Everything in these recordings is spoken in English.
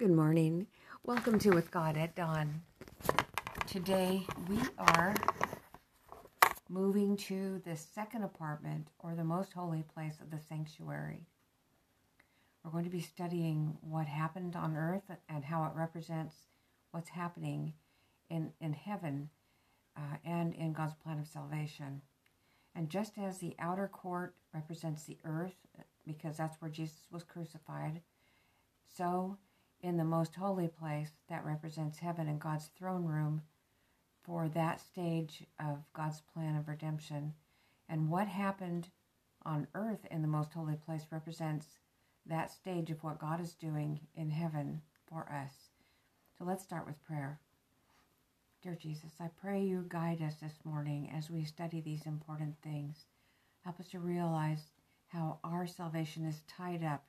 Good morning. Welcome to With God at Dawn. Today we are moving to the second apartment or the most holy place of the sanctuary. We're going to be studying what happened on earth and how it represents what's happening in, in heaven uh, and in God's plan of salvation. And just as the outer court represents the earth, because that's where Jesus was crucified, so in the most holy place that represents heaven and God's throne room for that stage of God's plan of redemption. And what happened on earth in the most holy place represents that stage of what God is doing in heaven for us. So let's start with prayer. Dear Jesus, I pray you guide us this morning as we study these important things. Help us to realize how our salvation is tied up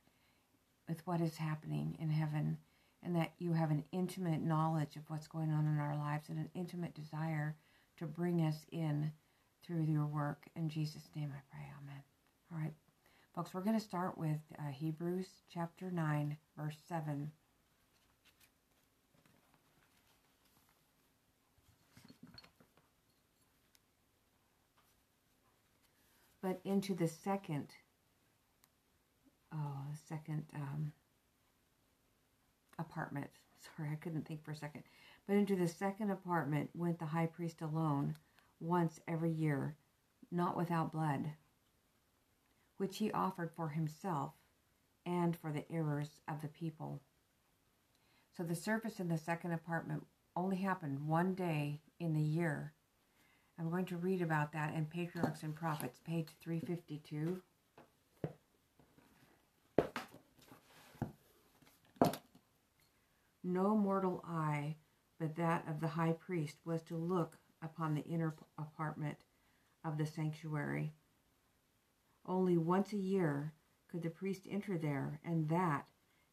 with what is happening in heaven, and that you have an intimate knowledge of what's going on in our lives and an intimate desire to bring us in through your work. In Jesus' name I pray. Amen. All right, folks, we're going to start with uh, Hebrews chapter 9, verse 7. But into the second oh, second um, apartment. Sorry, I couldn't think for a second. But into the second apartment went the high priest alone, once every year, not without blood, which he offered for himself and for the errors of the people. So the service in the second apartment only happened one day in the year. I'm going to read about that in Patriarchs and Prophets, page 352. No mortal eye but that of the high priest was to look upon the inner apartment of the sanctuary. Only once a year could the priest enter there, and that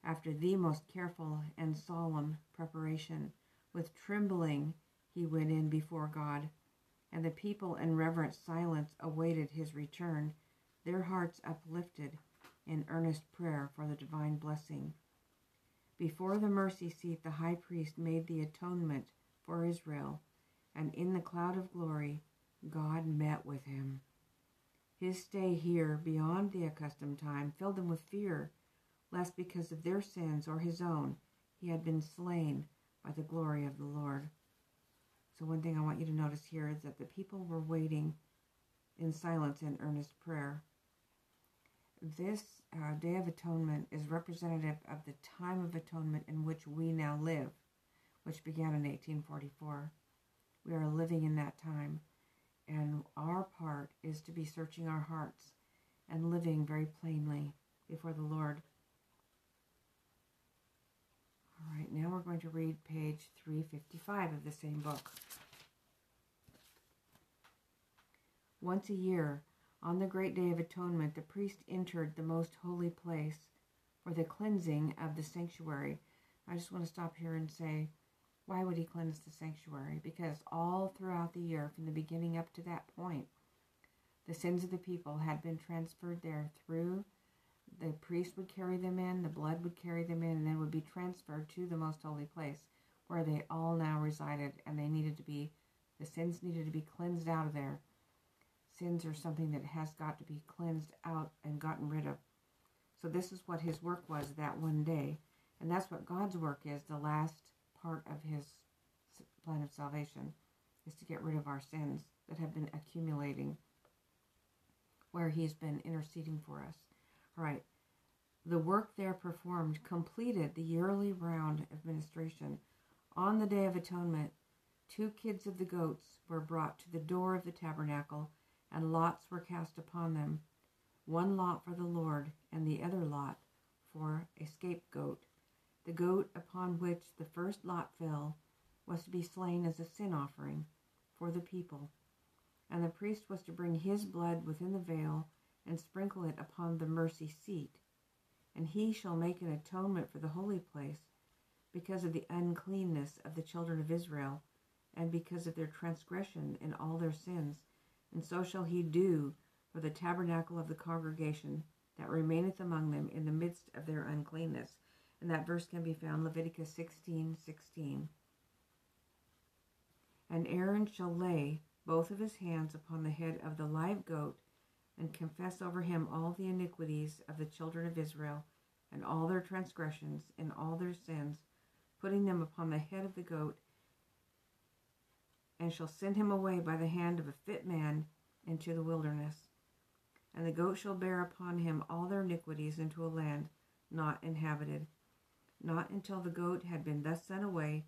after the most careful and solemn preparation. With trembling he went in before God, and the people in reverent silence awaited his return, their hearts uplifted in earnest prayer for the divine blessing. Before the mercy seat, the high priest made the atonement for Israel, and in the cloud of glory, God met with him. His stay here, beyond the accustomed time, filled him with fear, lest because of their sins or his own, he had been slain by the glory of the Lord. So, one thing I want you to notice here is that the people were waiting in silence and earnest prayer. This uh, Day of Atonement is representative of the time of atonement in which we now live, which began in 1844. We are living in that time, and our part is to be searching our hearts and living very plainly before the Lord. All right, now we're going to read page 355 of the same book. Once a year, on the great day of atonement, the priest entered the most holy place for the cleansing of the sanctuary. I just want to stop here and say, why would he cleanse the sanctuary? Because all throughout the year, from the beginning up to that point, the sins of the people had been transferred there through the priest would carry them in, the blood would carry them in, and then would be transferred to the most holy place where they all now resided, and they needed to be, the sins needed to be cleansed out of there sins are something that has got to be cleansed out and gotten rid of. So this is what his work was that one day. And that's what God's work is, the last part of his plan of salvation, is to get rid of our sins that have been accumulating where he's been interceding for us. All right. The work there performed completed the yearly round of ministration. On the Day of Atonement, two kids of the goats were brought to the door of the tabernacle and lots were cast upon them, one lot for the Lord, and the other lot for a scapegoat. The goat upon which the first lot fell was to be slain as a sin offering for the people, and the priest was to bring his blood within the veil and sprinkle it upon the mercy seat. And he shall make an atonement for the holy place because of the uncleanness of the children of Israel, and because of their transgression in all their sins and so shall he do for the tabernacle of the congregation that remaineth among them in the midst of their uncleanness. And that verse can be found Leviticus 16 16. And Aaron shall lay both of his hands upon the head of the live goat and confess over him all the iniquities of the children of Israel and all their transgressions and all their sins, putting them upon the head of the goat, and shall send him away by the hand of a fit man into the wilderness. And the goat shall bear upon him all their iniquities into a land not inhabited. Not until the goat had been thus sent away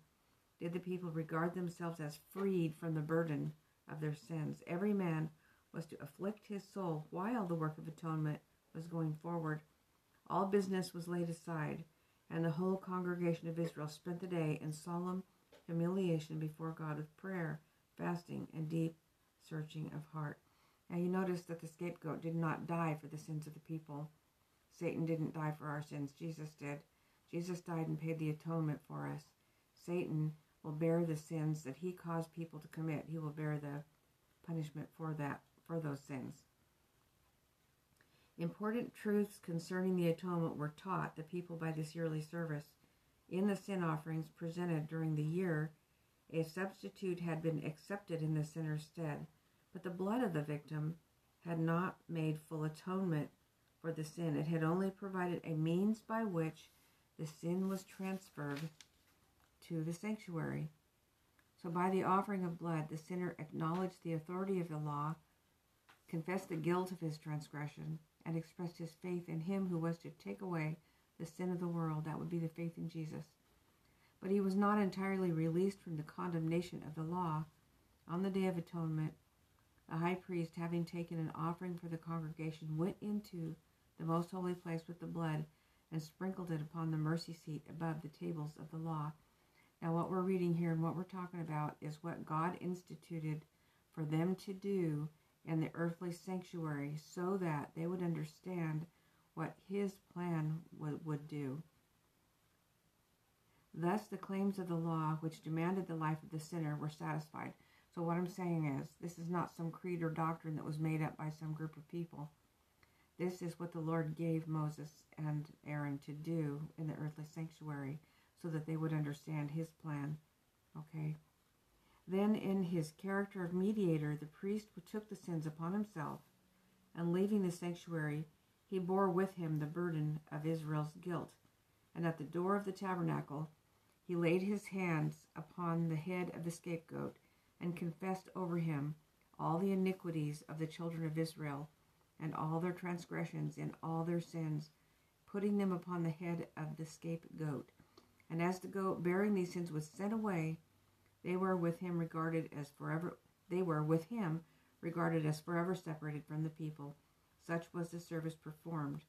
did the people regard themselves as freed from the burden of their sins. Every man was to afflict his soul while the work of atonement was going forward. All business was laid aside, and the whole congregation of Israel spent the day in solemn humiliation before God with prayer, fasting, and deep searching of heart. Now you notice that the scapegoat did not die for the sins of the people. Satan didn't die for our sins, Jesus did. Jesus died and paid the atonement for us. Satan will bear the sins that he caused people to commit. He will bear the punishment for that for those sins. Important truths concerning the atonement were taught the people by this yearly service. In the sin offerings presented during the year, a substitute had been accepted in the sinner's stead, but the blood of the victim had not made full atonement for the sin. It had only provided a means by which the sin was transferred to the sanctuary. So, by the offering of blood, the sinner acknowledged the authority of the law, confessed the guilt of his transgression, and expressed his faith in him who was to take away the sin of the world. That would be the faith in Jesus. But he was not entirely released from the condemnation of the law. On the Day of Atonement, the high priest, having taken an offering for the congregation, went into the most holy place with the blood and sprinkled it upon the mercy seat above the tables of the law. Now, what we're reading here and what we're talking about is what God instituted for them to do in the earthly sanctuary so that they would understand what His plan would, do. Thus, the claims of the law, which demanded the life of the sinner, were satisfied. So, what I'm saying is, this is not some creed or doctrine that was made up by some group of people. This is what the Lord gave Moses and Aaron to do in the earthly sanctuary so that they would understand his plan. Okay? Then, in his character of mediator, the priest took the sins upon himself, and leaving the sanctuary, he bore with him the burden of Israel's guilt. And at the door of the tabernacle, he laid his hands upon the head of the scapegoat and confessed over him all the iniquities of the children of Israel and all their transgressions and all their sins, putting them upon the head of the scapegoat. And as the goat bearing these sins was sent away, they were with him regarded as forever they were with him regarded as forever separated from the people. Such was the service performed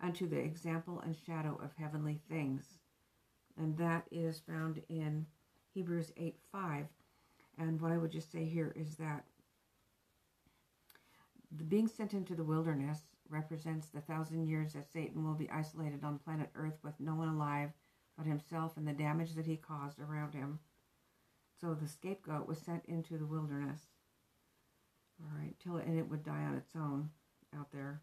unto the example and shadow of heavenly things. And that is found in Hebrews 8 5. And what I would just say here is that the being sent into the wilderness represents the thousand years that Satan will be isolated on planet Earth with no one alive but himself and the damage that he caused around him. So the scapegoat was sent into the wilderness. All right, till it, and it would die on its own out there.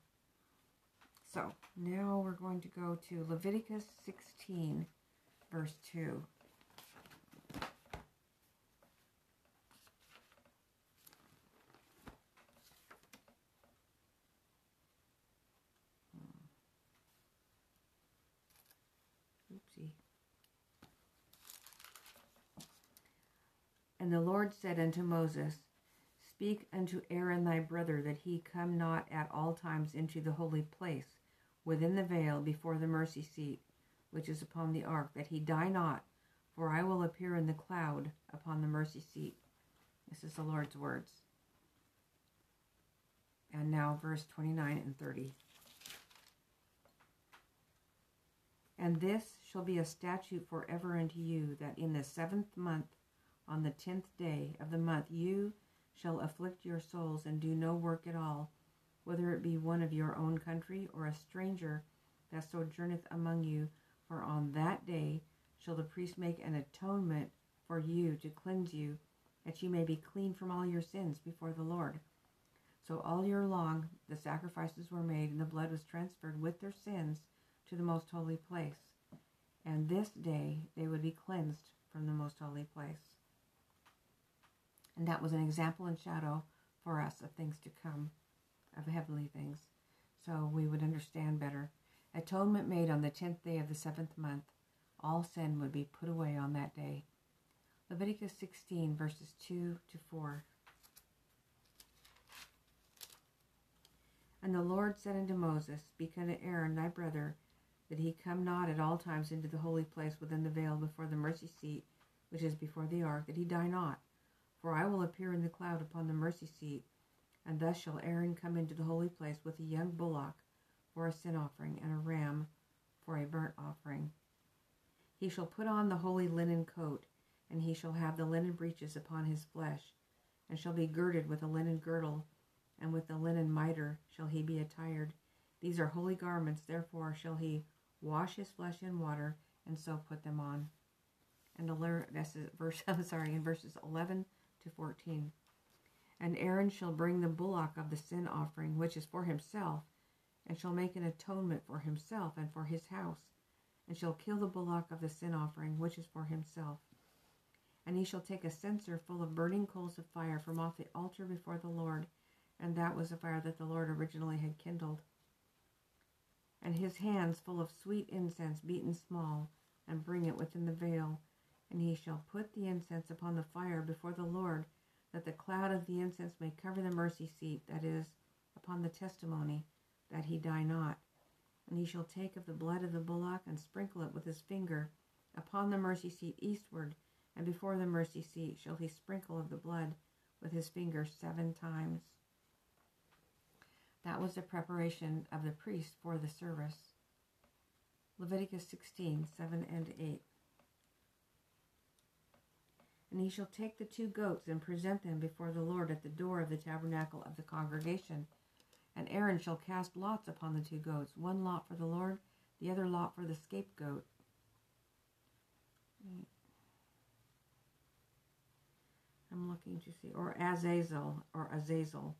So now we're going to go to Leviticus 16, verse 2. Hmm. Oopsie. And the Lord said unto Moses, Speak unto Aaron thy brother that he come not at all times into the holy place within the veil before the mercy seat which is upon the ark, that he die not, for I will appear in the cloud upon the mercy seat. This is the Lord's words. And now, verse 29 and 30. And this shall be a statute forever unto you, that in the seventh month, on the tenth day of the month, you shall afflict your souls and do no work at all, whether it be one of your own country or a stranger that sojourneth among you. For on that day shall the priest make an atonement for you to cleanse you, that you may be clean from all your sins before the Lord. So all year long the sacrifices were made, and the blood was transferred with their sins to the most holy place. and this day they would be cleansed from the most holy place. And that was an example and shadow for us of things to come, of heavenly things, so we would understand better. Atonement made on the tenth day of the seventh month, all sin would be put away on that day. Leviticus 16, verses 2 to 4. And the Lord said unto Moses, Speak unto Aaron thy brother, that he come not at all times into the holy place within the veil before the mercy seat, which is before the ark, that he die not. For I will appear in the cloud upon the mercy seat, and thus shall Aaron come into the holy place with a young bullock for a sin offering, and a ram for a burnt offering. He shall put on the holy linen coat, and he shall have the linen breeches upon his flesh, and shall be girded with a linen girdle, and with the linen mitre shall he be attired. These are holy garments, therefore shall he wash his flesh in water, and so put them on. And the this is verse I'm sorry, in verses eleven to fourteen. And Aaron shall bring the bullock of the sin offering, which is for himself, and shall make an atonement for himself and for his house, and shall kill the bullock of the sin offering, which is for himself. And he shall take a censer full of burning coals of fire from off the altar before the Lord, and that was the fire that the Lord originally had kindled. And his hands full of sweet incense beaten small, and bring it within the veil. And he shall put the incense upon the fire before the Lord, that the cloud of the incense may cover the mercy seat, that is, upon the testimony, that he die not. And he shall take of the blood of the bullock and sprinkle it with his finger upon the mercy seat eastward, and before the mercy seat shall he sprinkle of the blood with his finger seven times. That was the preparation of the priest for the service. Leviticus 16, 7 and 8. And he shall take the two goats and present them before the Lord at the door of the tabernacle of the congregation. And Aaron shall cast lots upon the two goats, one lot for the Lord, the other lot for the scapegoat. I'm looking to see, or Azazel, or Azazel,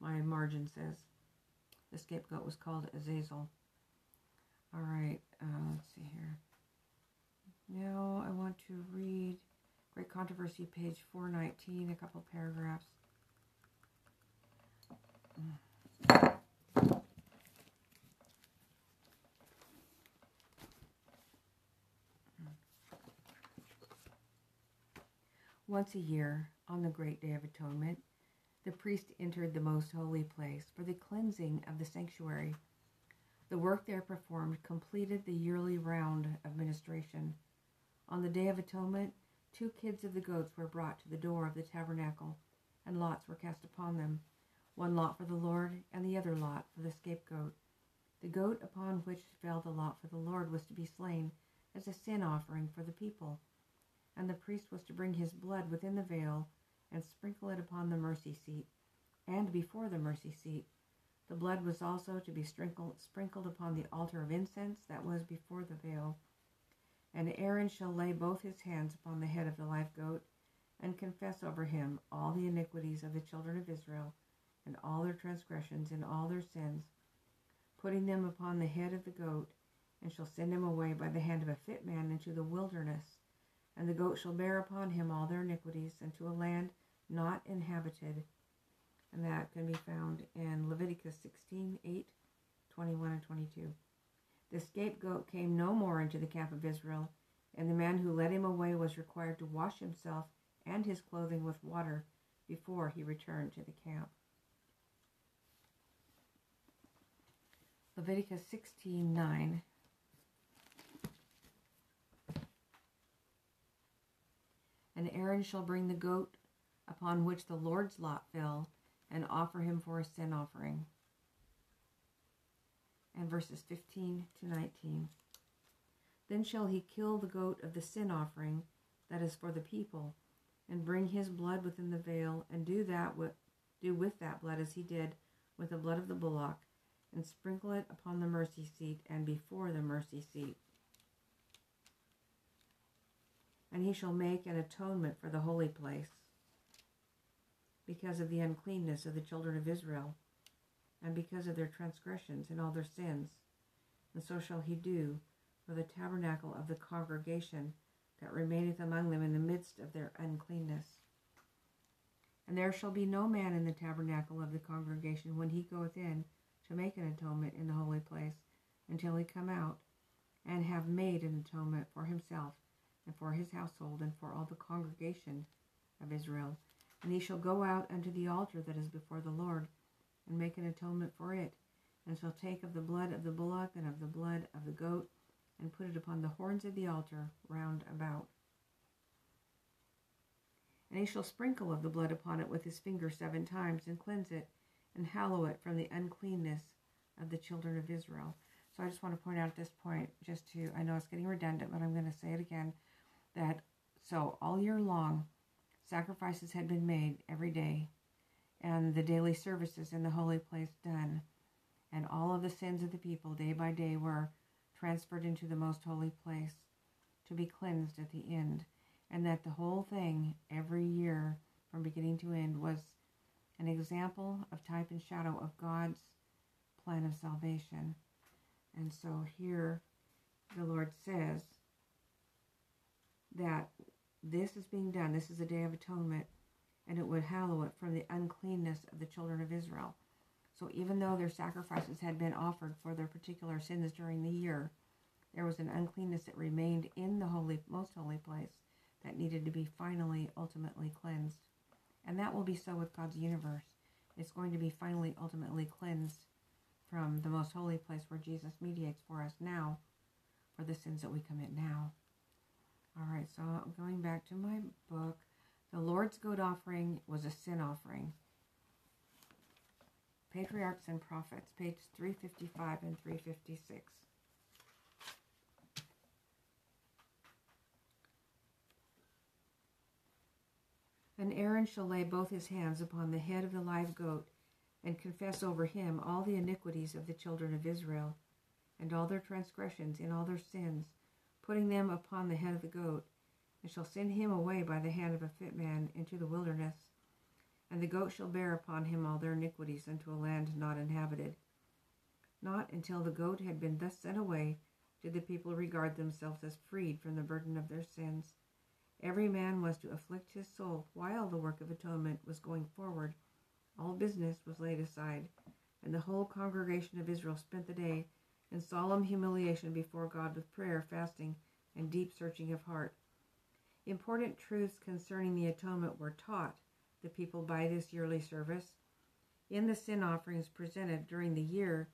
my margin says. The scapegoat was called Azazel. All right, uh, let's see here. Now I want to read Great Controversy, page 419, a couple paragraphs. Once a year, on the great day of atonement, the priest entered the most holy place for the cleansing of the sanctuary. The work there performed completed the yearly round of ministration. On the day of atonement, two kids of the goats were brought to the door of the tabernacle, and lots were cast upon them, one lot for the Lord, and the other lot for the scapegoat. The goat upon which fell the lot for the Lord was to be slain as a sin offering for the people and the priest was to bring his blood within the veil and sprinkle it upon the mercy seat and before the mercy seat. The blood was also to be sprinkled, sprinkled upon the altar of incense that was before the veil. And Aaron shall lay both his hands upon the head of the live goat and confess over him all the iniquities of the children of Israel and all their transgressions and all their sins, putting them upon the head of the goat, and shall send him away by the hand of a fit man into the wilderness and the goat shall bear upon him all their iniquities into a land not inhabited. And that can be found in Leviticus 16 8, 21, and 22. The scapegoat came no more into the camp of Israel, and the man who led him away was required to wash himself and his clothing with water before he returned to the camp. Leviticus 16 9 And Aaron shall bring the goat upon which the Lord's lot fell and offer him for a sin offering. And verses 15 to 19. Then shall he kill the goat of the sin offering that is for the people, and bring his blood within the veil, and do that with, do with that blood as he did with the blood of the bullock, and sprinkle it upon the mercy seat and before the mercy seat and he shall make an atonement for the holy place because of the uncleanness of the children of Israel, and because of their transgressions and all their sins. And so shall he do for the tabernacle of the congregation that remaineth among them in the midst of their uncleanness. And there shall be no man in the tabernacle of the congregation when he goeth in to make an atonement in the holy place until he come out and have made an atonement for himself and for his household and for all the congregation of Israel. And he shall go out unto the altar that is before the Lord and make an atonement for it, and shall take of the blood of the bullock and of the blood of the goat and put it upon the horns of the altar round about. And he shall sprinkle of the blood upon it with his finger seven times, and cleanse it, and hallow it from the uncleanness of the children of Israel. So I just want to point out at this point, just to, I know it's getting redundant, but I'm going to say it again, that so all year long, sacrifices had been made every day, and the daily services in the holy place done, and all of the sins of the people day by day were transferred into the most holy place to be cleansed at the end, and that the whole thing, every year from beginning to end, was an example of type and shadow of God's plan of salvation. And so here the Lord says that this is being done, this is a day of atonement, and it would hallow it from the uncleanness of the children of Israel. So even though their sacrifices had been offered for their particular sins during the year, there was an uncleanness that remained in the holy, most holy place that needed to be finally, ultimately cleansed. And that will be so with God's universe. It's going to be finally, ultimately cleansed from the most holy place where Jesus mediates for us now for the sins that we commit now. All right, so I'm going back to my book, the Lord's goat offering was a sin offering. Patriarchs and Prophets, page 355 and 356. And Aaron shall lay both his hands upon the head of the live goat, and confess over him all the iniquities of the children of Israel, and all their transgressions and all their sins, putting them upon the head of the goat, and shall send him away by the hand of a fit man into the wilderness and the goat shall bear upon him all their iniquities unto a land not inhabited. Not until the goat had been thus sent away did the people regard themselves as freed from the burden of their sins. Every man was to afflict his soul while the work of atonement was going forward. All business was laid aside, and the whole congregation of Israel spent the day in solemn humiliation before God with prayer, fasting, and deep searching of heart. Important truths concerning the atonement were taught the people by this yearly service. In the sin offerings presented during the year,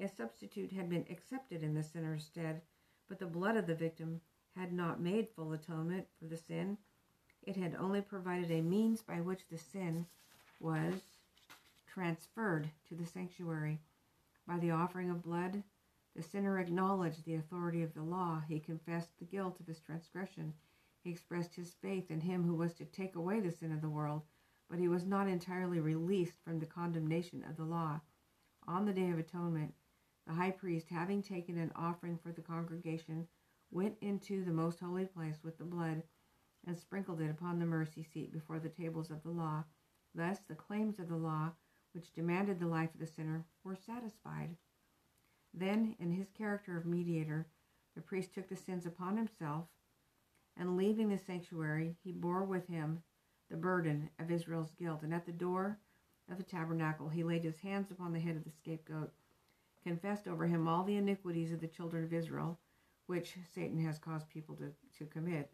a substitute had been accepted in the sinner's stead, but the blood of the victim had not made full atonement for the sin. It had only provided a means by which the sin was transferred to the sanctuary. By the offering of blood, the sinner acknowledged the authority of the law. He confessed the guilt of his transgression. He expressed his faith in him who was to take away the sin of the world but he was not entirely released from the condemnation of the law. On the Day of Atonement, the high priest, having taken an offering for the congregation, went into the most holy place with the blood and sprinkled it upon the mercy seat before the tables of the law. Thus, the claims of the law, which demanded the life of the sinner, were satisfied. Then, in his character of mediator, the priest took the sins upon himself, and leaving the sanctuary, he bore with him the burden of Israel's guilt. And at the door of the tabernacle, he laid his hands upon the head of the scapegoat, confessed over him all the iniquities of the children of Israel, which Satan has caused people to, to commit,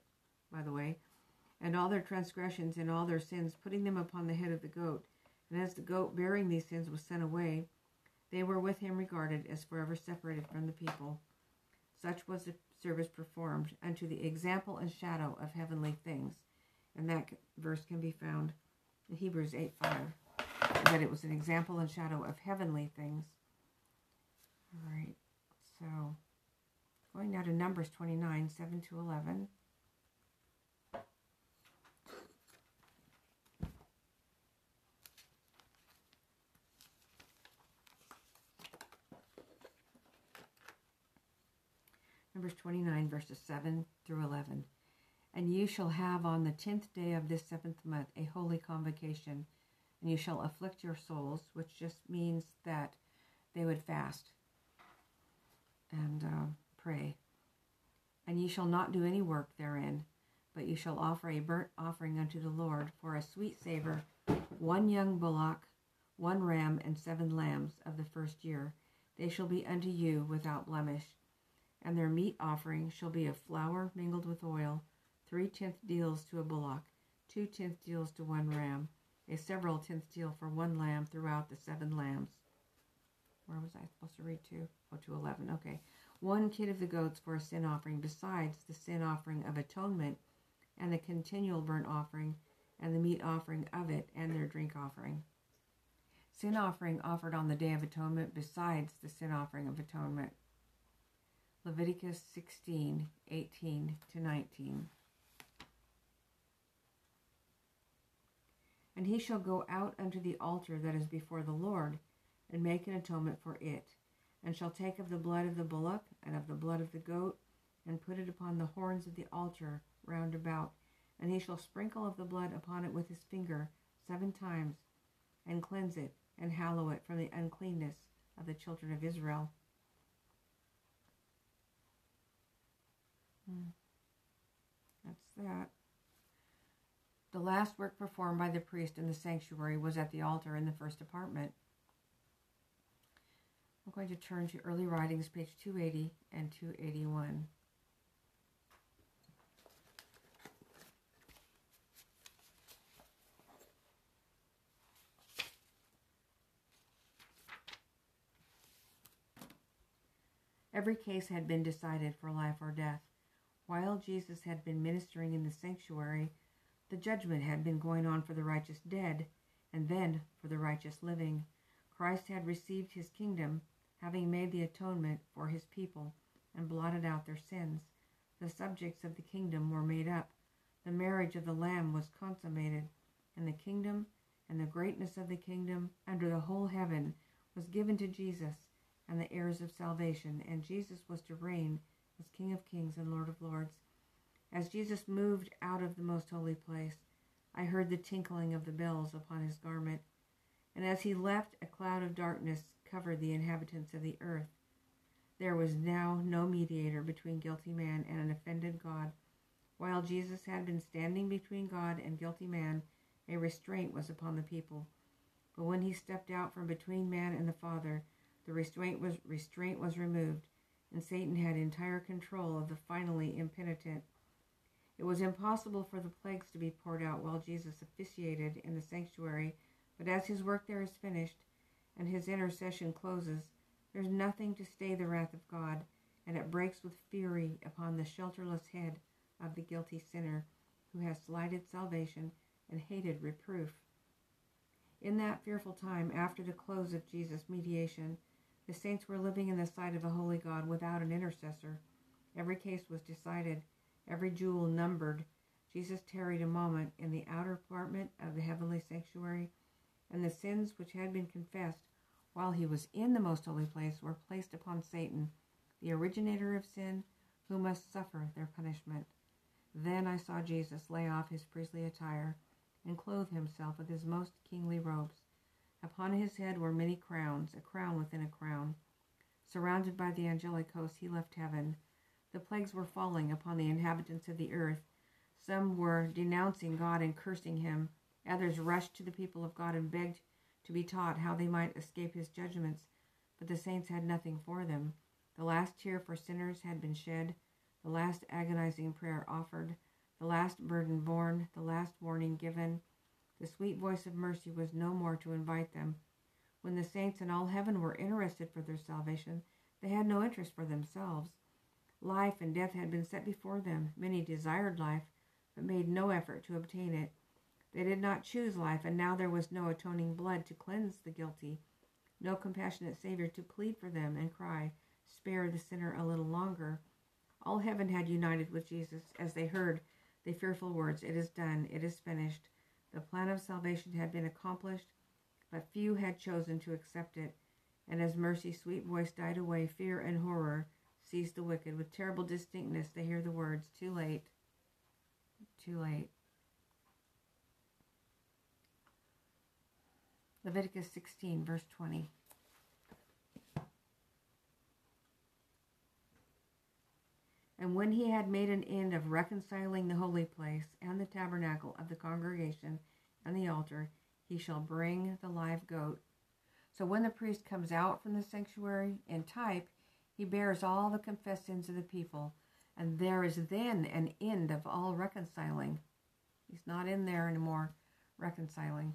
by the way, and all their transgressions and all their sins, putting them upon the head of the goat. And as the goat bearing these sins was sent away, they were with him regarded as forever separated from the people. Such was the service performed unto the example and shadow of heavenly things. And that verse can be found in Hebrews 8 5. That it was an example and shadow of heavenly things. All right, so going now to Numbers 29 7 to 11. Numbers 29, verses 7 through 11. And you shall have on the tenth day of this seventh month a holy convocation, and you shall afflict your souls, which just means that they would fast and uh, pray. And ye shall not do any work therein, but ye shall offer a burnt offering unto the Lord for a sweet savor, one young bullock, one ram, and seven lambs of the first year. They shall be unto you without blemish. And their meat offering shall be of flour mingled with oil, three tenth deals to a bullock, two tenth deals to one ram, a several tenth deal for one lamb throughout the seven lambs. Where was I supposed to read to? Oh, to 11. Okay. One kid of the goats for a sin offering, besides the sin offering of atonement, and the continual burnt offering, and the meat offering of it, and their drink offering. Sin offering offered on the Day of Atonement, besides the sin offering of atonement. Leviticus 16, 18 to 19. And he shall go out unto the altar that is before the Lord, and make an atonement for it, and shall take of the blood of the bullock and of the blood of the goat, and put it upon the horns of the altar round about, and he shall sprinkle of the blood upon it with his finger seven times, and cleanse it, and hallow it from the uncleanness of the children of Israel. Hmm. That's that. The last work performed by the priest in the sanctuary was at the altar in the first apartment. I'm going to turn to early writings, page 280 and 281. Every case had been decided for life or death. While Jesus had been ministering in the sanctuary, the judgment had been going on for the righteous dead, and then for the righteous living. Christ had received his kingdom, having made the atonement for his people and blotted out their sins. The subjects of the kingdom were made up. The marriage of the Lamb was consummated, and the kingdom and the greatness of the kingdom under the whole heaven was given to Jesus and the heirs of salvation, and Jesus was to reign King of kings and Lord of lords. As Jesus moved out of the most holy place, I heard the tinkling of the bells upon his garment, and as he left, a cloud of darkness covered the inhabitants of the earth. There was now no mediator between guilty man and an offended God. While Jesus had been standing between God and guilty man, a restraint was upon the people. But when he stepped out from between man and the Father, the restraint was, restraint was removed, and Satan had entire control of the finally impenitent. It was impossible for the plagues to be poured out while Jesus officiated in the sanctuary, but as his work there is finished and his intercession closes, there's nothing to stay the wrath of God, and it breaks with fury upon the shelterless head of the guilty sinner who has slighted salvation and hated reproof. In that fearful time after the close of Jesus' mediation, the saints were living in the sight of a holy God without an intercessor. Every case was decided, every jewel numbered. Jesus tarried a moment in the outer apartment of the heavenly sanctuary, and the sins which had been confessed while he was in the most holy place were placed upon Satan, the originator of sin, who must suffer their punishment. Then I saw Jesus lay off his priestly attire and clothe himself with his most kingly robes. Upon his head were many crowns, a crown within a crown. Surrounded by the angelic host, he left heaven. The plagues were falling upon the inhabitants of the earth. Some were denouncing God and cursing him. Others rushed to the people of God and begged to be taught how they might escape his judgments. But the saints had nothing for them. The last tear for sinners had been shed, the last agonizing prayer offered, the last burden borne, the last warning given. The sweet voice of mercy was no more to invite them. When the saints in all heaven were interested for their salvation, they had no interest for themselves. Life and death had been set before them. Many desired life, but made no effort to obtain it. They did not choose life, and now there was no atoning blood to cleanse the guilty, no compassionate Savior to plead for them and cry, Spare the sinner a little longer. All heaven had united with Jesus as they heard the fearful words, It is done, it is finished. The plan of salvation had been accomplished, but few had chosen to accept it. And as mercy's sweet voice died away, fear and horror seized the wicked. With terrible distinctness, they hear the words, Too late, too late. Leviticus 16, verse 20. And when he had made an end of reconciling the holy place and the tabernacle of the congregation and the altar, he shall bring the live goat. So when the priest comes out from the sanctuary in type, he bears all the confessions of the people, and there is then an end of all reconciling. He's not in there anymore, reconciling.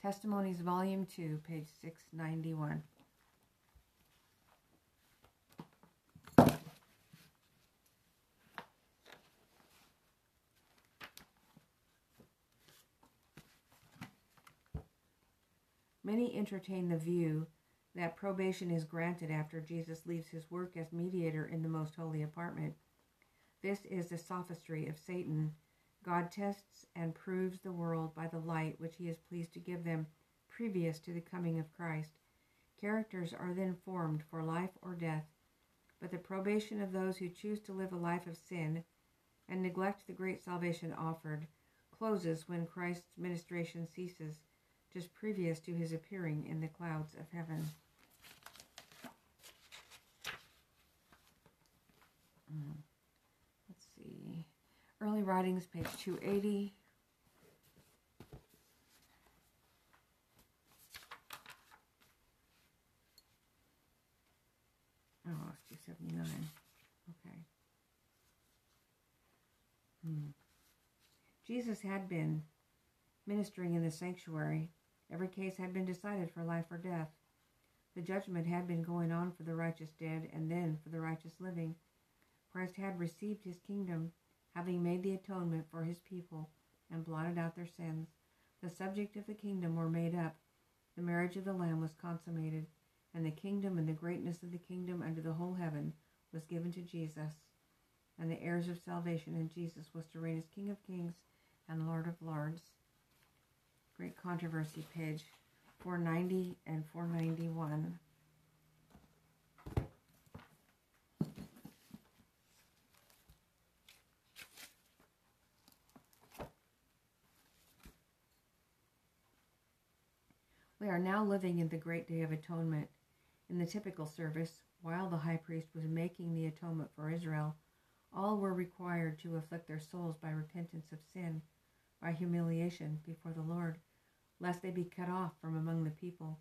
Testimonies, Volume 2, page 691. Many entertain the view that probation is granted after Jesus leaves his work as mediator in the most holy apartment. This is the sophistry of Satan. God tests and proves the world by the light which he is pleased to give them previous to the coming of Christ. Characters are then formed for life or death, but the probation of those who choose to live a life of sin and neglect the great salvation offered closes when Christ's ministration ceases just previous to his appearing in the clouds of heaven. Mm. Let's see. Early Writings, page 280. Oh, it's 279. Okay. Hmm. Jesus had been ministering in the sanctuary Every case had been decided for life or death. The judgment had been going on for the righteous dead and then for the righteous living. Christ had received his kingdom, having made the atonement for his people and blotted out their sins. The subject of the kingdom were made up. The marriage of the Lamb was consummated, and the kingdom and the greatness of the kingdom under the whole heaven was given to Jesus. And the heirs of salvation in Jesus was to reign as King of kings and Lord of lords. Great Controversy, page 490 and 491. We are now living in the great day of atonement. In the typical service, while the high priest was making the atonement for Israel, all were required to afflict their souls by repentance of sin, by humiliation before the Lord, lest they be cut off from among the people.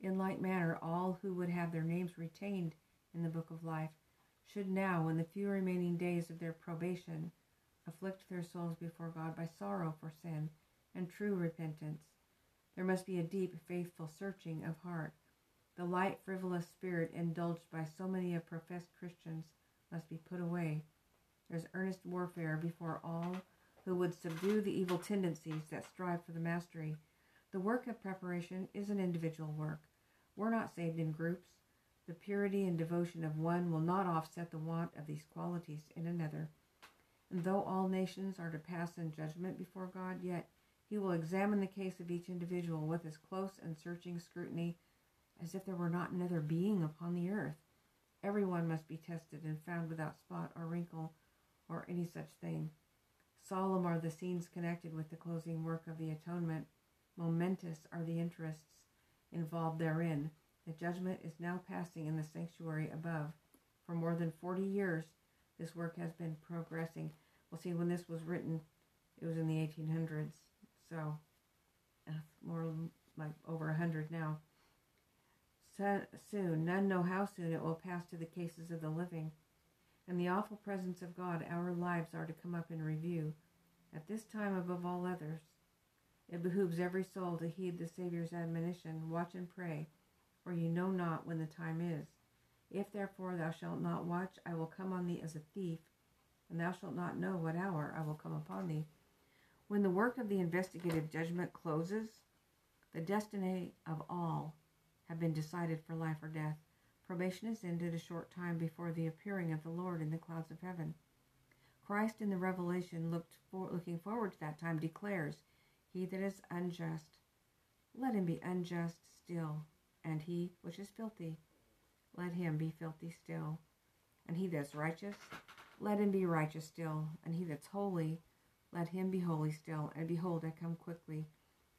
In like manner, all who would have their names retained in the book of life should now, in the few remaining days of their probation, afflict their souls before God by sorrow for sin and true repentance. There must be a deep, faithful searching of heart. The light, frivolous spirit indulged by so many of professed Christians must be put away. There's earnest warfare before all who would subdue the evil tendencies that strive for the mastery the work of preparation is an individual work. We're not saved in groups. The purity and devotion of one will not offset the want of these qualities in another. And though all nations are to pass in judgment before God, yet he will examine the case of each individual with as close and searching scrutiny as if there were not another being upon the earth. Everyone must be tested and found without spot or wrinkle or any such thing. Solemn are the scenes connected with the closing work of the atonement. Momentous are the interests involved therein. The judgment is now passing in the sanctuary above. For more than 40 years, this work has been progressing. Well, see, when this was written, it was in the 1800s, so uh, more like over 100 now. So, soon, none know how soon it will pass to the cases of the living. In the awful presence of God, our lives are to come up in review. At this time, above all others, it behooves every soul to heed the Saviour's admonition Watch and pray, for you know not when the time is. If therefore thou shalt not watch, I will come on thee as a thief, and thou shalt not know what hour I will come upon thee. When the work of the investigative judgment closes, the destiny of all have been decided for life or death. Probation is ended a short time before the appearing of the Lord in the clouds of heaven. Christ in the Revelation, looked for, looking forward to that time, declares, he that is unjust, let him be unjust still, and he which is filthy, let him be filthy still. And he that's righteous, let him be righteous still, and he that's holy, let him be holy still. And behold, I come quickly,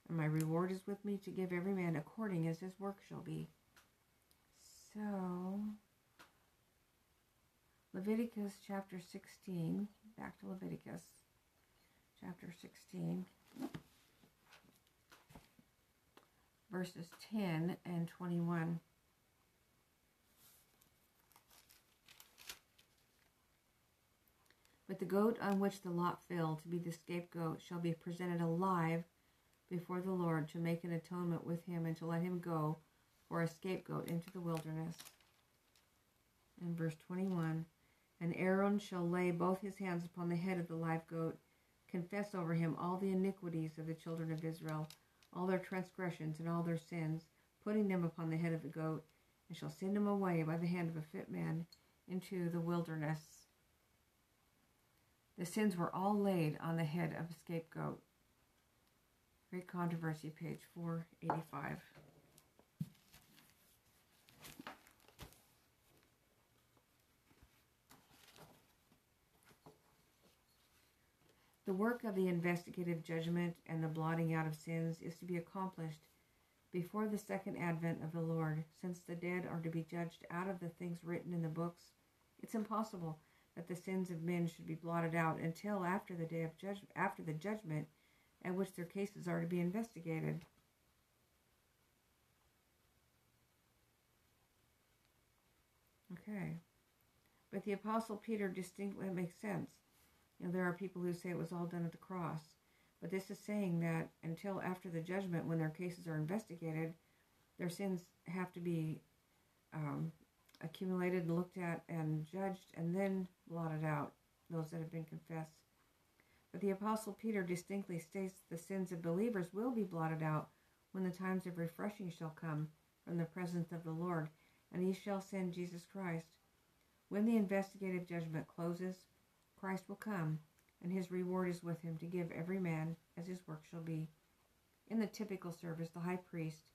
and my reward is with me to give every man according as his work shall be. So, Leviticus chapter 16, back to Leviticus chapter 16, verses 10 and 21. But the goat on which the lot fell to be the scapegoat shall be presented alive before the Lord to make an atonement with him and to let him go for a scapegoat into the wilderness. In verse 21, and Aaron shall lay both his hands upon the head of the live goat, confess over him all the iniquities of the children of Israel, all their transgressions and all their sins, putting them upon the head of the goat, and shall send him away by the hand of a fit man into the wilderness. The sins were all laid on the head of a scapegoat. Great Controversy, page 485. The work of the investigative judgment and the blotting out of sins is to be accomplished before the second advent of the Lord. Since the dead are to be judged out of the things written in the books, it's impossible that the sins of men should be blotted out until after the day of judgment, after the judgment at which their cases are to be investigated. Okay. But the Apostle Peter distinctly makes sense. You know, there are people who say it was all done at the cross. But this is saying that until after the judgment, when their cases are investigated, their sins have to be um, accumulated looked at and judged and then blotted out, those that have been confessed. But the Apostle Peter distinctly states the sins of believers will be blotted out when the times of refreshing shall come from the presence of the Lord, and he shall send Jesus Christ. When the investigative judgment closes, Christ will come, and his reward is with him to give every man as his work shall be. In the typical service, the high priest,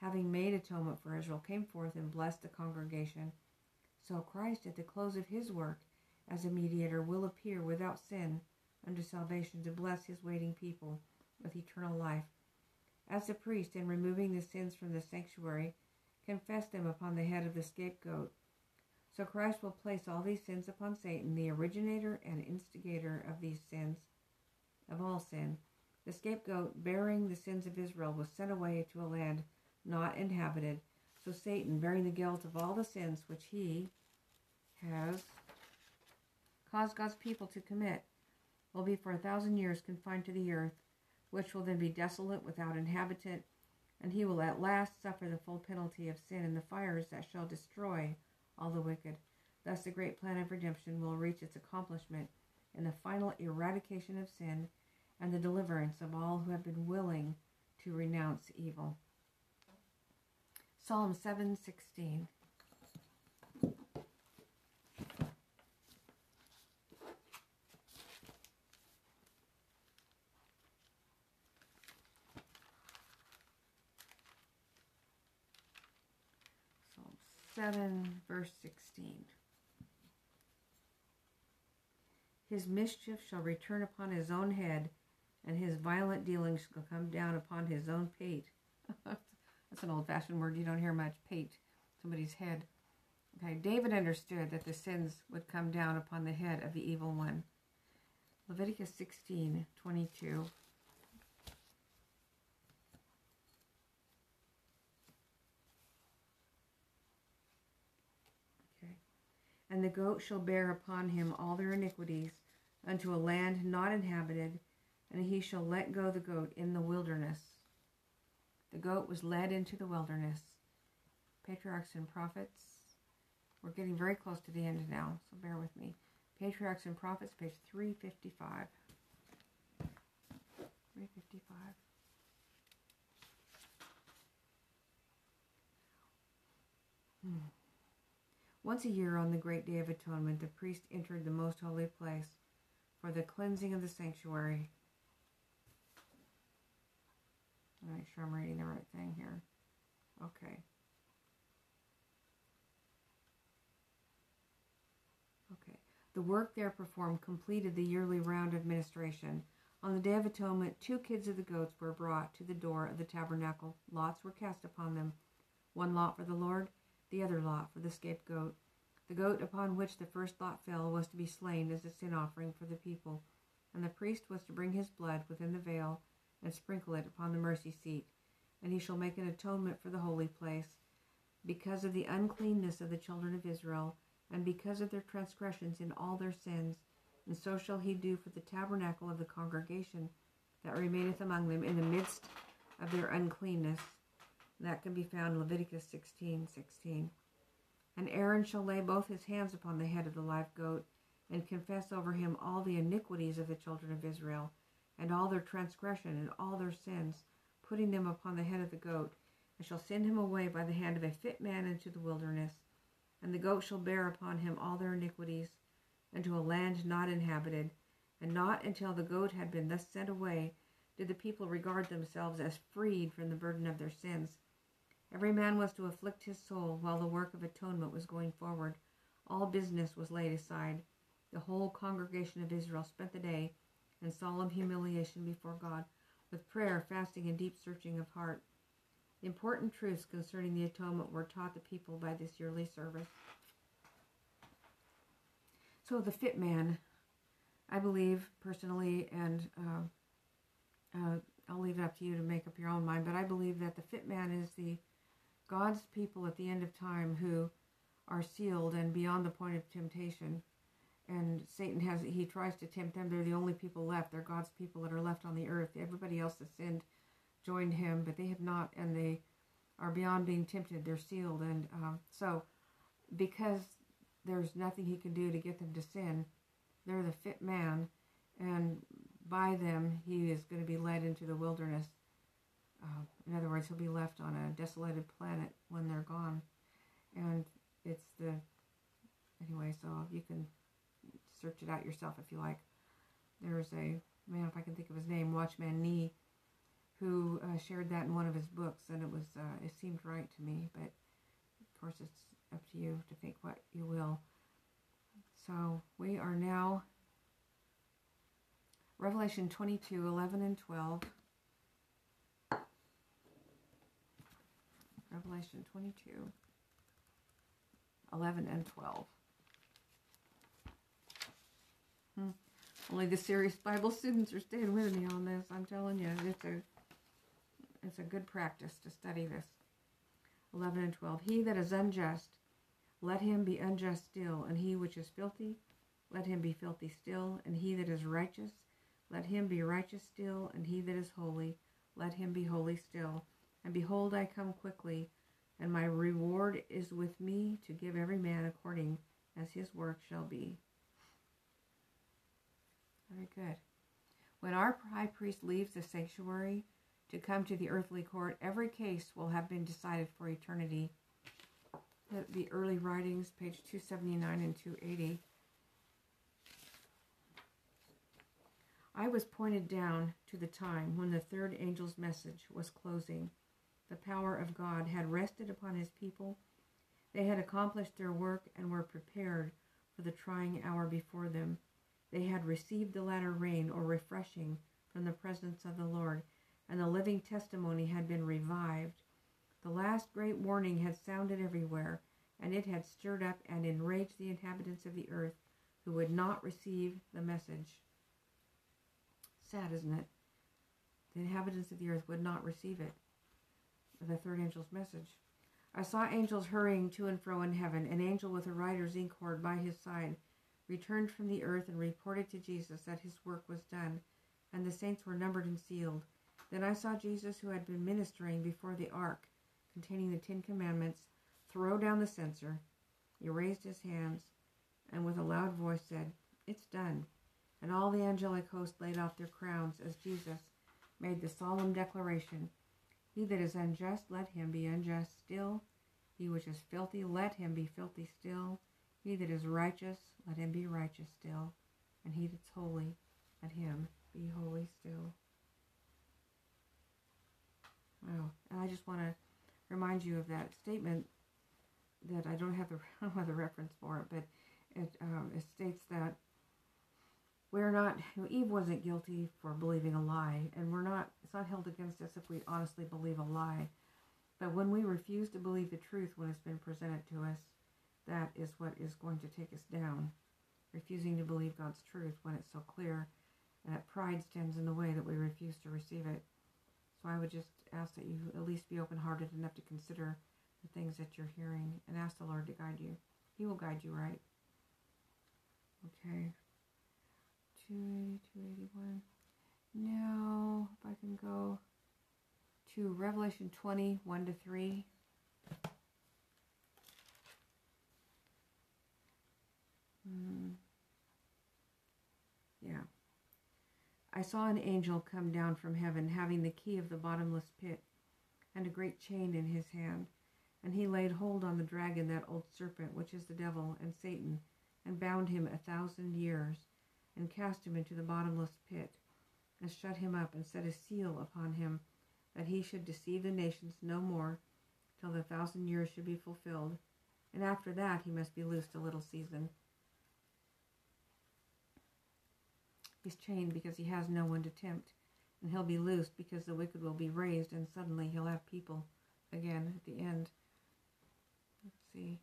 having made atonement for Israel, came forth and blessed the congregation. So Christ, at the close of his work as a mediator, will appear without sin unto salvation to bless his waiting people with eternal life. As the priest, in removing the sins from the sanctuary, confessed them upon the head of the scapegoat, so Christ will place all these sins upon Satan, the originator and instigator of these sins, of all sin. The scapegoat, bearing the sins of Israel, was sent away to a land not inhabited. So Satan, bearing the guilt of all the sins which he has caused God's people to commit, will be for a thousand years confined to the earth, which will then be desolate without inhabitant, and he will at last suffer the full penalty of sin in the fires that shall destroy all the wicked. Thus, the great plan of redemption will reach its accomplishment in the final eradication of sin and the deliverance of all who have been willing to renounce evil. Psalm 716. Psalm 7, verse 16. His mischief shall return upon his own head, and his violent dealings shall come down upon his own pate. That's an old fashioned word you don't hear much. Pate, somebody's head. Okay, David understood that the sins would come down upon the head of the evil one. Leviticus 16 22. Okay. And the goat shall bear upon him all their iniquities unto a land not inhabited, and he shall let go the goat in the wilderness. The goat was led into the wilderness. Patriarchs and Prophets. We're getting very close to the end now, so bear with me. Patriarchs and Prophets, page 355. 355. Hmm. Once a year on the great day of atonement, the priest entered the most holy place for the cleansing of the sanctuary. Make sure I'm reading the right thing here. Okay. Okay. The work there performed completed the yearly round of ministration. On the Day of Atonement, two kids of the goats were brought to the door of the tabernacle. Lots were cast upon them, one lot for the Lord, the other lot for the scapegoat. The goat upon which the first lot fell was to be slain as a sin offering for the people, and the priest was to bring his blood within the veil and sprinkle it upon the mercy seat, and he shall make an atonement for the holy place, because of the uncleanness of the children of Israel, and because of their transgressions in all their sins, and so shall he do for the tabernacle of the congregation that remaineth among them in the midst of their uncleanness. That can be found in Leviticus 16 16. And Aaron shall lay both his hands upon the head of the live goat, and confess over him all the iniquities of the children of Israel, and all their transgression and all their sins, putting them upon the head of the goat, and shall send him away by the hand of a fit man into the wilderness. And the goat shall bear upon him all their iniquities, unto a land not inhabited. And not until the goat had been thus sent away did the people regard themselves as freed from the burden of their sins. Every man was to afflict his soul while the work of atonement was going forward. All business was laid aside. The whole congregation of Israel spent the day in solemn humiliation before God, with prayer, fasting, and deep searching of heart. Important truths concerning the atonement were taught the people by this yearly service. So, the fit man, I believe personally, and uh, uh, I'll leave it up to you to make up your own mind, but I believe that the fit man is the God's people at the end of time who are sealed and beyond the point of temptation. And Satan has, he tries to tempt them. They're the only people left. They're God's people that are left on the earth. Everybody else has sinned, joined him, but they have not, and they are beyond being tempted. They're sealed. And um, so, because there's nothing he can do to get them to sin, they're the fit man. And by them, he is going to be led into the wilderness uh, in other words, he'll be left on a desolated planet when they're gone. And it's the, anyway, so you can search it out yourself if you like. There's a man, if I can think of his name, Watchman Nee, who uh, shared that in one of his books, and it was, uh, it seemed right to me, but of course it's up to you to think what you will. So we are now Revelation 22, 11 and 12. Revelation 22, 11 and 12. Hmm. Only the serious Bible students are staying with me on this. I'm telling you, it's a it's a good practice to study this. 11 and 12. He that is unjust, let him be unjust still, and he which is filthy, let him be filthy still, and he that is righteous, let him be righteous still, and he that is holy, let him be holy still. And behold, I come quickly, and my reward is with me to give every man according as his work shall be. Very good. When our high priest leaves the sanctuary to come to the earthly court, every case will have been decided for eternity. The, early writings, page 279 and 280. I was pointed down to the time when the third angel's message was closing the power of God had rested upon his people. They had accomplished their work and were prepared for the trying hour before them. They had received the latter rain or refreshing from the presence of the Lord, and the living testimony had been revived. The last great warning had sounded everywhere, and it had stirred up and enraged the inhabitants of the earth who would not receive the message. Sad, isn't it? The inhabitants of the earth would not receive it the third angel's message. I saw angels hurrying to and fro in heaven. An angel with a writer's inkhorn by his side returned from the earth and reported to Jesus that his work was done, and the saints were numbered and sealed. Then I saw Jesus, who had been ministering before the ark containing the Ten Commandments, throw down the censer. He raised his hands and with a loud voice said, It's done. And all the angelic host laid off their crowns as Jesus made the solemn declaration he that is unjust, let him be unjust still. He which is filthy, let him be filthy still. He that is righteous, let him be righteous still. And he that's holy, let him be holy still. Wow. And I just want to remind you of that statement that I don't have the, I don't have the reference for it, but it, um, it states that we're not you know, eve wasn't guilty for believing a lie and we're not it's not held against us if we honestly believe a lie but when we refuse to believe the truth when it's been presented to us that is what is going to take us down. Refusing to believe God's truth when it's so clear, and that pride stands in the way that we refuse to receive it. So I would just ask that you at least be open hearted enough to consider the things that you're hearing and ask the Lord to guide you. He will guide you right. Okay. 280, 281. Now, if I can go to Revelation 20, 1 to 3. Hmm. Yeah. I saw an angel come down from heaven, having the key of the bottomless pit and a great chain in his hand. And he laid hold on the dragon, that old serpent, which is the devil and Satan, and bound him a thousand years, and cast him into the bottomless pit, and shut him up, and set a seal upon him, that he should deceive the nations no more, till the thousand years should be fulfilled. And after that he must be loosed a little season. He's chained because he has no one to tempt, and he'll be loosed because the wicked will be raised, and suddenly he'll have people again at the end. Let's see.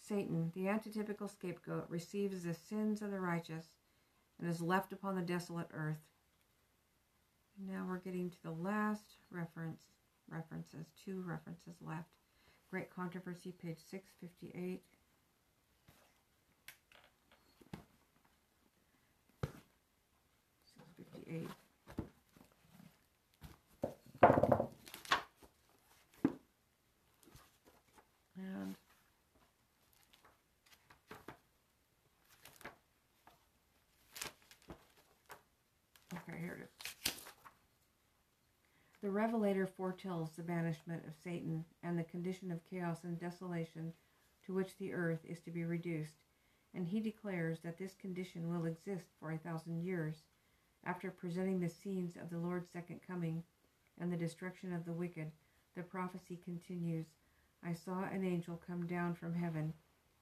Satan, the antitypical scapegoat, receives the sins of the righteous and is left upon the desolate earth. Now we're getting to the last reference references, two references left. Great Controversy, page 658. Six fifty eight. And okay, here it is. The Revelator foretells the banishment of Satan and the condition of chaos and desolation to which the earth is to be reduced, and he declares that this condition will exist for a thousand years. After presenting the scenes of the Lord's second coming and the destruction of the wicked, the prophecy continues I saw an angel come down from heaven,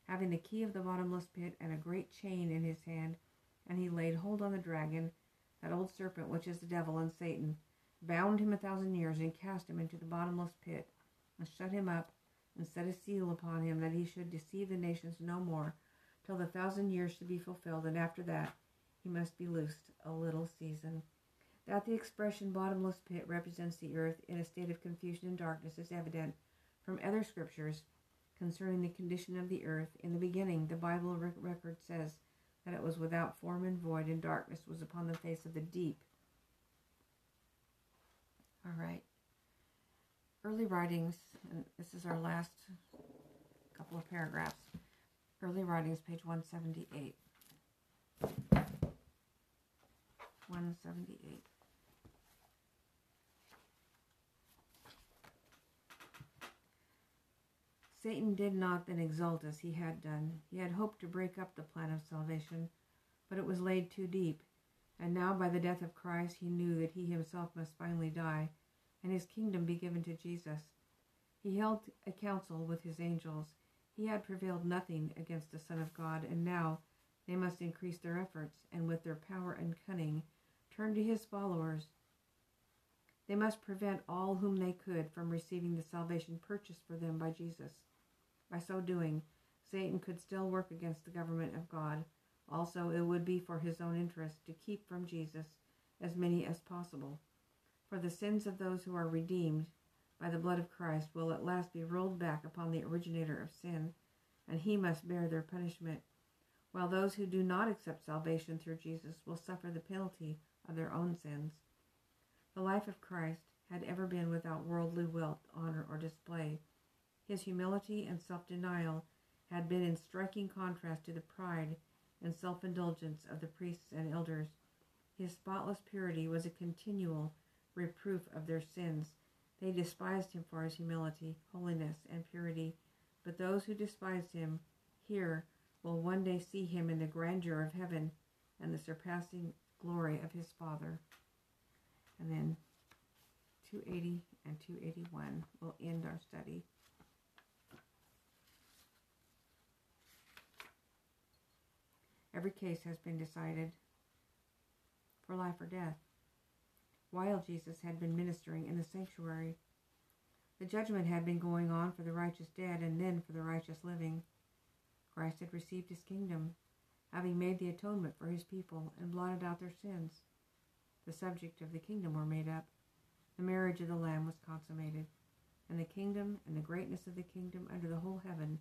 having the key of the bottomless pit and a great chain in his hand, and he laid hold on the dragon, that old serpent which is the devil and Satan, bound him a thousand years, and cast him into the bottomless pit, and shut him up, and set a seal upon him, that he should deceive the nations no more, till the thousand years should be fulfilled, and after that he must be loosed a little season. That the expression bottomless pit represents the earth in a state of confusion and darkness is evident from other scriptures concerning the condition of the earth. In the beginning, the Bible record says that it was without form and void, and darkness was upon the face of the deep. All right. Early writings, and this is our last couple of paragraphs. Early writings, page 178. 178. Satan did not then exult as he had done. He had hoped to break up the plan of salvation, but it was laid too deep. And now, by the death of Christ, he knew that he himself must finally die and his kingdom be given to Jesus. He held a council with his angels. He had prevailed nothing against the Son of God, and now they must increase their efforts and, with their power and cunning, turn to his followers. They must prevent all whom they could from receiving the salvation purchased for them by Jesus. By so doing, Satan could still work against the government of God. Also, it would be for his own interest to keep from Jesus as many as possible. For the sins of those who are redeemed by the blood of Christ will at last be rolled back upon the originator of sin, and he must bear their punishment, while those who do not accept salvation through Jesus will suffer the penalty of their own sins. The life of Christ had ever been without worldly wealth, honor, or display. His humility and self denial had been in striking contrast to the pride and self indulgence of the priests and elders. His spotless purity was a continual reproof of their sins. They despised him for his humility, holiness, and purity, but those who despised him here will one day see him in the grandeur of heaven and the surpassing glory of his Father. And then 280 and 281 will end our study. Every case has been decided for life or death while Jesus had been ministering in the sanctuary. The judgment had been going on for the righteous dead and then for the righteous living. Christ had received his kingdom, having made the atonement for his people and blotted out their sins. The subject of the kingdom were made up. The marriage of the Lamb was consummated, and the kingdom and the greatness of the kingdom under the whole heaven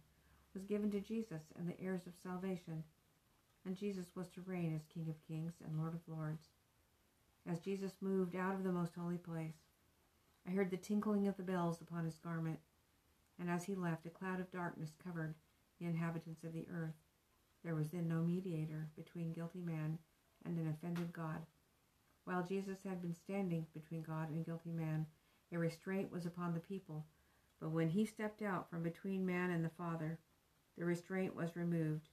was given to Jesus and the heirs of salvation. And Jesus was to reign as King of kings and Lord of lords. As Jesus moved out of the most holy place, I heard the tinkling of the bells upon his garment, and as he left, a cloud of darkness covered the inhabitants of the earth. There was then no mediator between guilty man and an offended God. While Jesus had been standing between God and guilty man, a restraint was upon the people. But when he stepped out from between man and the Father, the restraint was removed,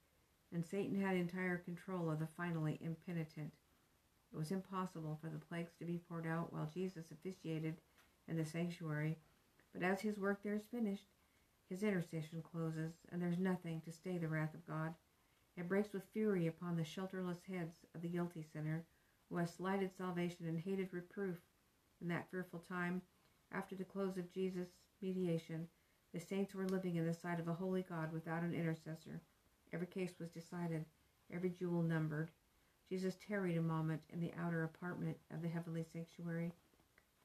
and Satan had entire control of the finally impenitent. It was impossible for the plagues to be poured out while Jesus officiated in the sanctuary, but as his work there is finished, his intercession closes, and there's nothing to stay the wrath of God. It breaks with fury upon the shelterless heads of the guilty sinner who has slighted salvation and hated reproof. In that fearful time, after the close of Jesus' mediation, the saints were living in the sight of a holy God without an intercessor. Every case was decided, every jewel numbered. Jesus tarried a moment in the outer apartment of the heavenly sanctuary.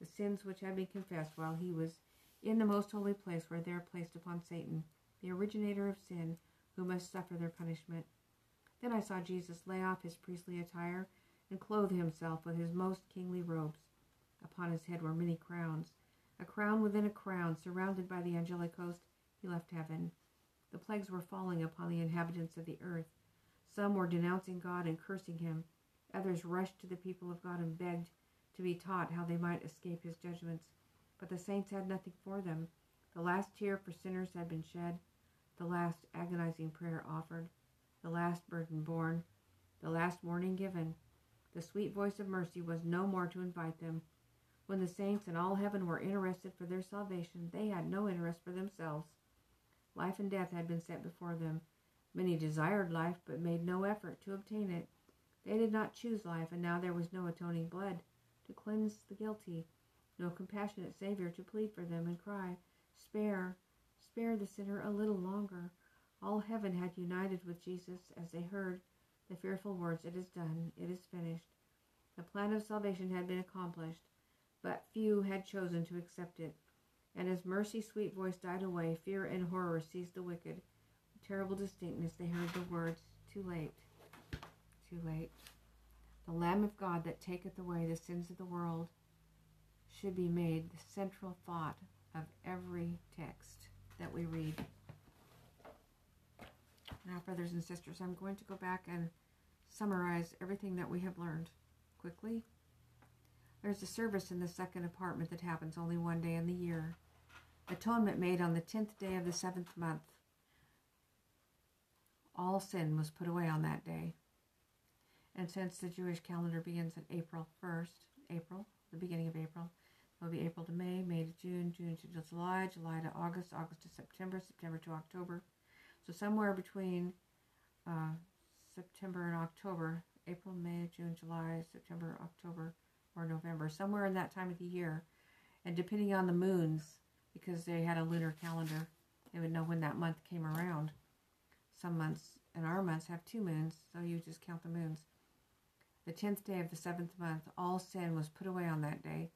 The sins which had been confessed while he was in the most holy place were there placed upon Satan, the originator of sin, who must suffer their punishment. Then I saw Jesus lay off his priestly attire and clothe himself with his most kingly robes. Upon his head were many crowns. A crown within a crown, surrounded by the angelic host, he left heaven. The plagues were falling upon the inhabitants of the earth. Some were denouncing God and cursing him. Others rushed to the people of God and begged to be taught how they might escape his judgments. But the saints had nothing for them. The last tear for sinners had been shed, the last agonizing prayer offered, the last burden borne, the last warning given. The sweet voice of mercy was no more to invite them. When the saints and all heaven were interested for their salvation, they had no interest for themselves. Life and death had been set before them. Many desired life, but made no effort to obtain it. They did not choose life, and now there was no atoning blood to cleanse the guilty no compassionate Savior to plead for them and cry, Spare, spare the sinner a little longer. All heaven had united with Jesus as they heard the fearful words, It is done, it is finished. The plan of salvation had been accomplished, but few had chosen to accept it. And as mercy's sweet voice died away, fear and horror seized the wicked. Terrible distinctness, they heard the words, Too late, too late. The Lamb of God that taketh away the sins of the world should be made the central thought of every text that we read. Now, brothers and sisters, I'm going to go back and summarize everything that we have learned quickly. There's a service in the second apartment that happens only one day in the year. Atonement made on the tenth day of the seventh month. All sin was put away on that day. And since the Jewish calendar begins at April 1st, April, the beginning of April, It'll be April to May, May to June, June to July, July to August, August to September, September to October. So somewhere between uh, September and October, April, May, June, July, September, October, or November, somewhere in that time of the year. And depending on the moons, because they had a lunar calendar, they would know when that month came around. Some months and our months have two moons, so you just count the moons. The tenth day of the seventh month, all sin was put away on that day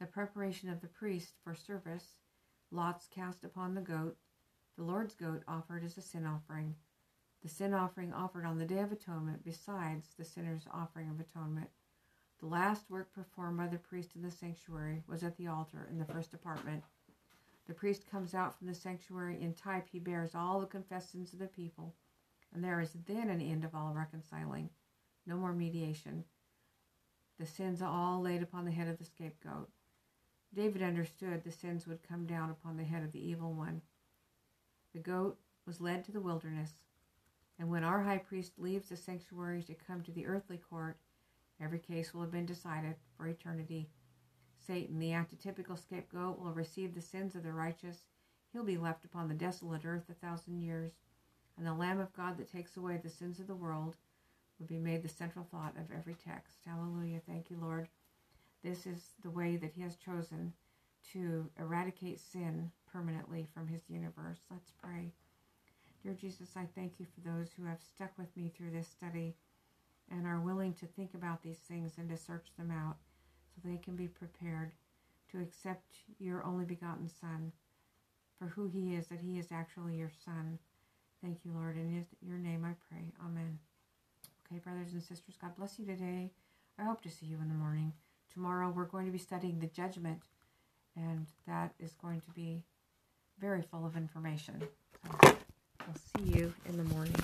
the preparation of the priest for service, lots cast upon the goat, the Lord's goat offered as a sin offering, the sin offering offered on the Day of Atonement besides the sinner's offering of atonement. The last work performed by the priest in the sanctuary was at the altar in the first apartment. The priest comes out from the sanctuary in type, he bears all the confessions of the people, and there is then an end of all reconciling. No more mediation. The sins are all laid upon the head of the scapegoat. David understood the sins would come down upon the head of the evil one. The goat was led to the wilderness, and when our high priest leaves the sanctuary to come to the earthly court, every case will have been decided for eternity. Satan, the antitypical scapegoat, will receive the sins of the righteous. He'll be left upon the desolate earth a thousand years, and the Lamb of God that takes away the sins of the world will be made the central thought of every text. Hallelujah. Thank you, Lord. This is the way that He has chosen to eradicate sin permanently from His universe. Let's pray. Dear Jesus, I thank you for those who have stuck with me through this study and are willing to think about these things and to search them out they can be prepared to accept your only begotten Son for who he is, that he is actually your Son. Thank you, Lord. In your name I pray. Amen. Okay, brothers and sisters, God bless you today. I hope to see you in the morning. Tomorrow we're going to be studying the judgment, and that is going to be very full of information. So I'll see you in the morning.